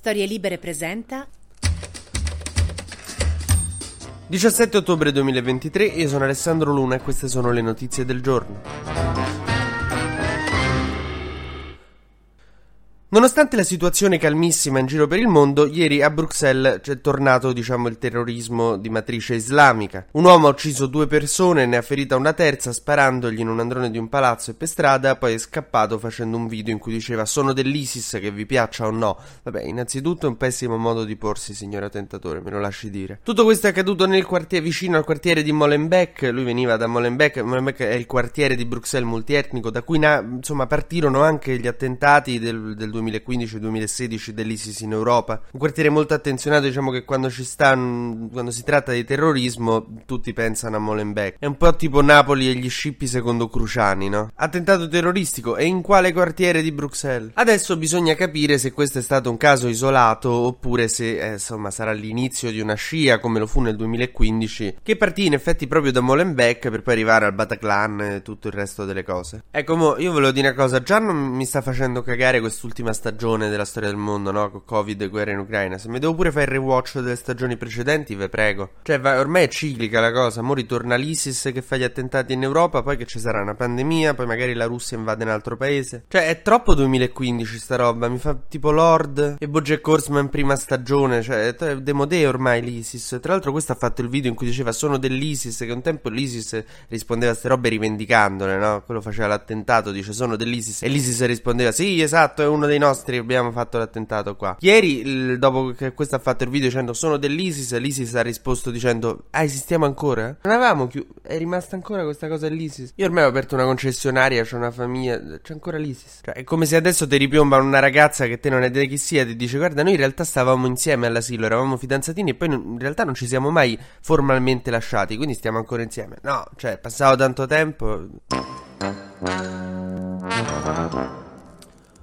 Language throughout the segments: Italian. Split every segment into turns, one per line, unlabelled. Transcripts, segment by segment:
Storie Libere presenta
17 ottobre 2023, io sono Alessandro Luna e queste sono le notizie del giorno. Nonostante la situazione calmissima in giro per il mondo, ieri a Bruxelles c'è tornato, diciamo, il terrorismo di matrice islamica. Un uomo ha ucciso due persone ne ha ferita una terza sparandogli in un androne di un palazzo e per strada, poi è scappato facendo un video in cui diceva sono dell'ISIS che vi piaccia o no. Vabbè, innanzitutto è un pessimo modo di porsi, signor attentatore, me lo lasci dire. Tutto questo è accaduto nel quartiere vicino al quartiere di Molenbeek, lui veniva da Molenbeek, Molenbeek è il quartiere di Bruxelles multietnico da cui na- insomma partirono anche gli attentati del, del 2015-2016 dell'ISIS in Europa. Un quartiere molto attenzionato, diciamo che quando ci sta, quando si tratta di terrorismo, tutti pensano a Molenbeek. È un po' tipo Napoli e gli scippi secondo Cruciani, no? Attentato terroristico e in quale quartiere di Bruxelles? Adesso bisogna capire se questo è stato un caso isolato oppure se, eh, insomma, sarà l'inizio di una scia come lo fu nel 2015, che partì in effetti proprio da Molenbeek per poi arrivare al Bataclan e tutto il resto delle cose. Ecco, mo, io volevo dire una cosa, già non mi sta facendo cagare quest'ultima ultima stagione della storia del mondo, no? Con Covid e guerra in Ucraina. Se mi devo pure fare il rewatch delle stagioni precedenti, ve prego. Cioè, va, ormai è ciclica la cosa. Mo ritorna l'ISIS che fa gli attentati in Europa, poi che ci sarà una pandemia, poi magari la Russia invade un altro paese. Cioè, è troppo 2015 sta roba. Mi fa tipo Lord e Bojack Horseman prima stagione. Cioè, è demodè ormai l'ISIS. Tra l'altro, questo ha fatto il video in cui diceva sono dell'ISIS, che un tempo l'ISIS rispondeva a queste robe rivendicandole, no? Quello faceva l'attentato, dice sono dell'ISIS. E l'ISIS rispondeva sì, esatto, è uno dei nostri abbiamo fatto l'attentato qua. Ieri, il, dopo che questo ha fatto il video dicendo sono dell'ISIS, l'ISIS ha risposto dicendo ah esistiamo ancora? Non avevamo chiuso, è rimasta ancora questa cosa dell'ISIS. Io ormai ho aperto una concessionaria, c'ho una famiglia, c'è ancora l'ISIS. Cioè è come se adesso ti ripiomba una ragazza che te non è di chi sia ti dice guarda noi in realtà stavamo insieme all'asilo, eravamo fidanzatini e poi in realtà non ci siamo mai formalmente lasciati, quindi stiamo ancora insieme. No, cioè passato tanto tempo...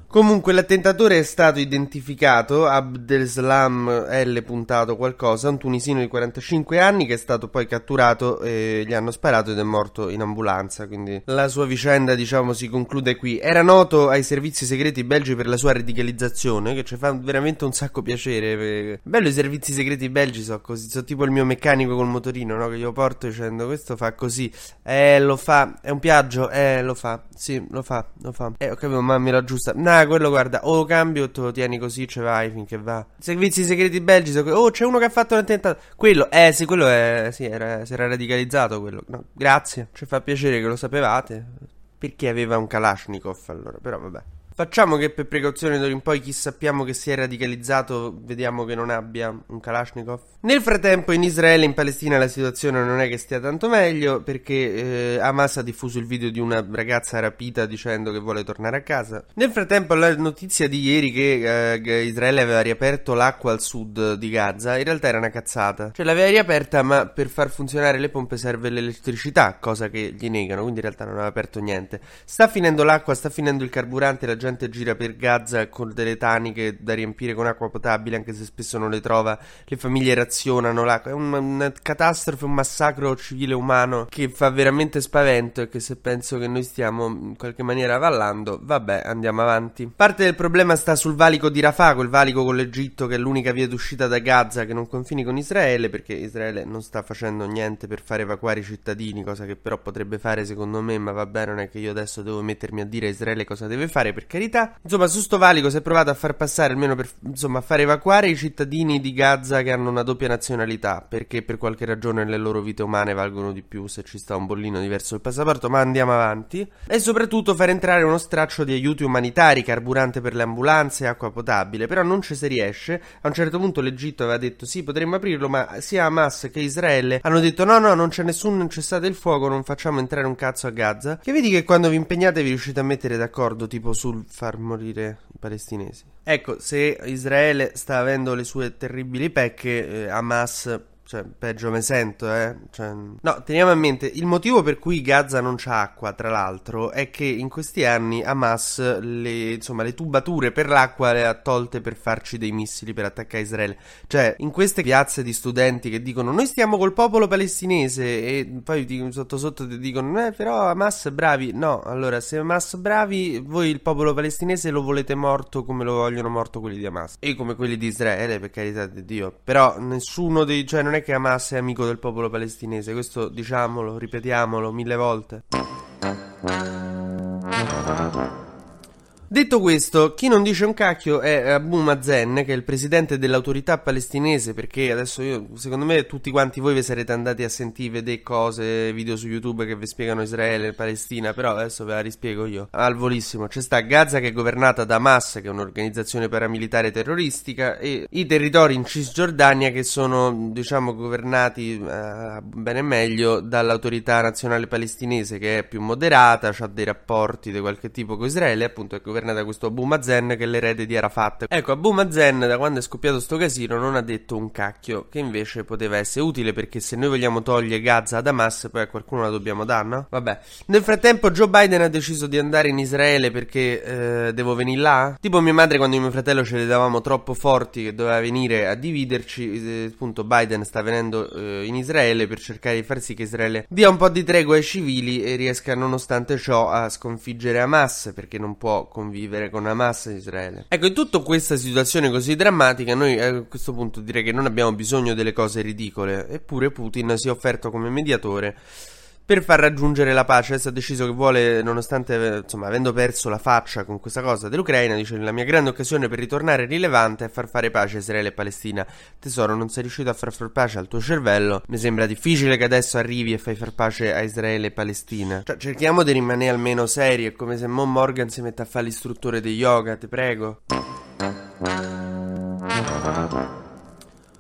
Comunque l'attentatore è stato identificato, Abdeslam L. puntato qualcosa, un tunisino di 45 anni che è stato poi catturato e gli hanno sparato ed è morto in ambulanza, quindi la sua vicenda diciamo si conclude qui. Era noto ai servizi segreti belgi per la sua radicalizzazione, che ci fa veramente un sacco piacere. Bello i servizi segreti belgi, so così, so tipo il mio meccanico col motorino, no? Che io porto dicendo questo fa così, eh lo fa, è un piaggio, eh lo fa, sì lo fa, lo fa. Eh ho capito ma me aggiusta, no Ah, quello guarda, o lo cambio o te lo tieni così, ce vai finché va. Servizi segreti belgi, oh, c'è uno che ha fatto un attentato. Quello, eh, sì, quello è, sì, era, si era radicalizzato quello. No, grazie, ci fa piacere che lo sapevate. Perché aveva un Kalashnikov allora, però vabbè. Facciamo che per precauzione d'ora in poi chi sappiamo che si è radicalizzato vediamo che non abbia un Kalashnikov. Nel frattempo in Israele e in Palestina la situazione non è che stia tanto meglio perché eh, Hamas ha diffuso il video di una ragazza rapita dicendo che vuole tornare a casa. Nel frattempo la notizia di ieri che eh, Israele aveva riaperto l'acqua al sud di Gaza in realtà era una cazzata. Cioè l'aveva riaperta ma per far funzionare le pompe serve l'elettricità, cosa che gli negano, quindi in realtà non aveva aperto niente. Sta finendo l'acqua, sta finendo il carburante, la gente gente gira per Gaza con delle taniche da riempire con acqua potabile, anche se spesso non le trova. Le famiglie razionano l'acqua. È una, una catastrofe, un massacro civile umano che fa veramente spavento e che se penso che noi stiamo in qualche maniera avallando, vabbè, andiamo avanti. Parte del problema sta sul valico di Rafah, quel valico con l'Egitto che è l'unica via d'uscita da Gaza che non confini con Israele, perché Israele non sta facendo niente per far evacuare i cittadini, cosa che però potrebbe fare secondo me, ma va bene, non è che io adesso devo mettermi a dire a Israele cosa deve fare, perché carità. Insomma, su sto valico si è provato a far passare, almeno per insomma, far evacuare i cittadini di Gaza che hanno una doppia nazionalità, perché per qualche ragione le loro vite umane valgono di più se ci sta un bollino diverso il passaporto, ma andiamo avanti. E soprattutto far entrare uno straccio di aiuti umanitari, carburante per le ambulanze e acqua potabile, però non ci si riesce. A un certo punto l'Egitto aveva detto sì, potremmo aprirlo, ma sia Hamas che Israele hanno detto no, no, non c'è nessun cessate il fuoco, non facciamo entrare un cazzo a Gaza. Che vedi che quando vi impegnate vi riuscite a mettere d'accordo, tipo sul far morire i palestinesi. Ecco, se Israele sta avendo le sue terribili pecche, eh, Hamas cioè, peggio me sento, eh. Cioè... No, teniamo a mente, il motivo per cui Gaza non c'ha acqua, tra l'altro, è che in questi anni Hamas le, insomma, le tubature per l'acqua le ha tolte per farci dei missili per attaccare Israele. Cioè, in queste piazze di studenti che dicono noi stiamo col popolo palestinese e poi sotto sotto ti dicono eh, però Hamas bravi. No, allora, se Hamas bravi, voi il popolo palestinese lo volete morto come lo vogliono morto quelli di Hamas. E come quelli di Israele, per carità di Dio. Però nessuno dei... cioè non è che Hamas è amico del popolo palestinese, questo diciamolo, ripetiamolo mille volte. Detto questo, chi non dice un cacchio è Abu Mazen, che è il presidente dell'autorità palestinese, perché adesso io, secondo me, tutti quanti voi vi sarete andati a sentire, vedere cose, video su YouTube che vi spiegano Israele e Palestina, però adesso ve la rispiego io. Al volissimo, c'è sta Gaza che è governata da Hamas, che è un'organizzazione paramilitare terroristica, e i territori in Cisgiordania che sono, diciamo, governati eh, bene meglio dall'autorità nazionale palestinese, che è più moderata, ha dei rapporti di qualche tipo con Israele, appunto è governata governa da questo Abu Mazen che è l'erede di Arafat. Ecco, Abu Mazen da quando è scoppiato sto casino non ha detto un cacchio, che invece poteva essere utile perché se noi vogliamo togliere Gaza da Hamas poi a qualcuno la dobbiamo dare, no? Vabbè. Nel frattempo Joe Biden ha deciso di andare in Israele perché eh, devo venire là? Tipo mia madre quando io e mio fratello ce le davamo troppo forti che doveva venire a dividerci, eh, appunto Biden sta venendo eh, in Israele per cercare di far sì che Israele dia un po' di tregua ai civili e riesca nonostante ciò a sconfiggere Hamas perché non può convincere convivere con Hamas e Israele. Ecco, in tutta questa situazione così drammatica, noi eh, a questo punto direi che non abbiamo bisogno delle cose ridicole, eppure Putin si è offerto come mediatore per far raggiungere la pace. Adesso ha deciso che vuole, nonostante insomma, avendo perso la faccia con questa cosa dell'Ucraina, dice la mia grande occasione per ritornare rilevante è far fare pace a Israele e Palestina. Tesoro, non sei riuscito a far far pace al tuo cervello. Mi sembra difficile che adesso arrivi e fai far pace a Israele e Palestina. Cioè, cerchiamo di rimanere almeno seri. È come se Mon Morgan si mette a fare l'istruttore di yoga, ti prego.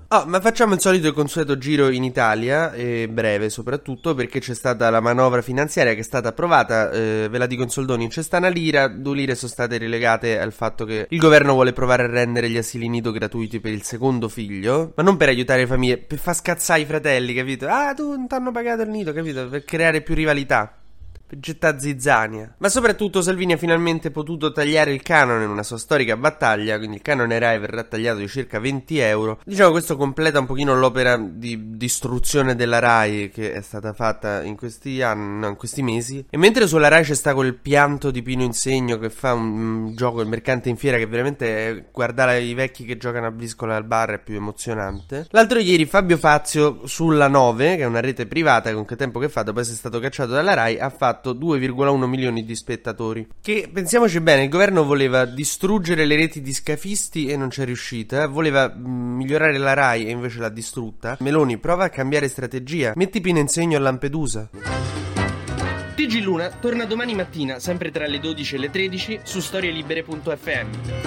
Oh, ma facciamo il solito e consueto giro in Italia, e breve soprattutto, perché c'è stata la manovra finanziaria che è stata approvata, eh, ve la dico in soldoni, c'è sta una lira, due lire sono state relegate al fatto che il governo vuole provare a rendere gli asili nido gratuiti per il secondo figlio, ma non per aiutare le famiglie, per far scazzare i fratelli, capito? Ah, tu non ti hanno pagato il nido, capito? Per creare più rivalità per gettare zizzania. Ma soprattutto Salvini ha finalmente potuto tagliare il canone in una sua storica battaglia, quindi il canone RAI verrà tagliato di circa 20 euro. Diciamo questo completa un pochino l'opera di distruzione della RAI che è stata fatta in questi anni, no, in questi mesi. E mentre sulla RAI c'è sta quel pianto di Pino Insegno che fa un gioco il mercante in fiera che veramente è, guardare i vecchi che giocano a briscola al bar è più emozionante. L'altro ieri Fabio Fazio sulla 9, che è una rete privata con che tempo che fa, dopo essere stato cacciato dalla RAI, ha fatto fatto 2,1 milioni di spettatori. Che pensiamoci bene, il governo voleva distruggere le reti di scafisti e non c'è riuscita. Voleva mh, mm, migliorare la Rai e invece l'ha distrutta. Meloni prova a cambiare strategia. Metti Pino in segno a Lampedusa.
TG Luna torna domani mattina, sempre tra le 12 e le 13, su storielibere.fm.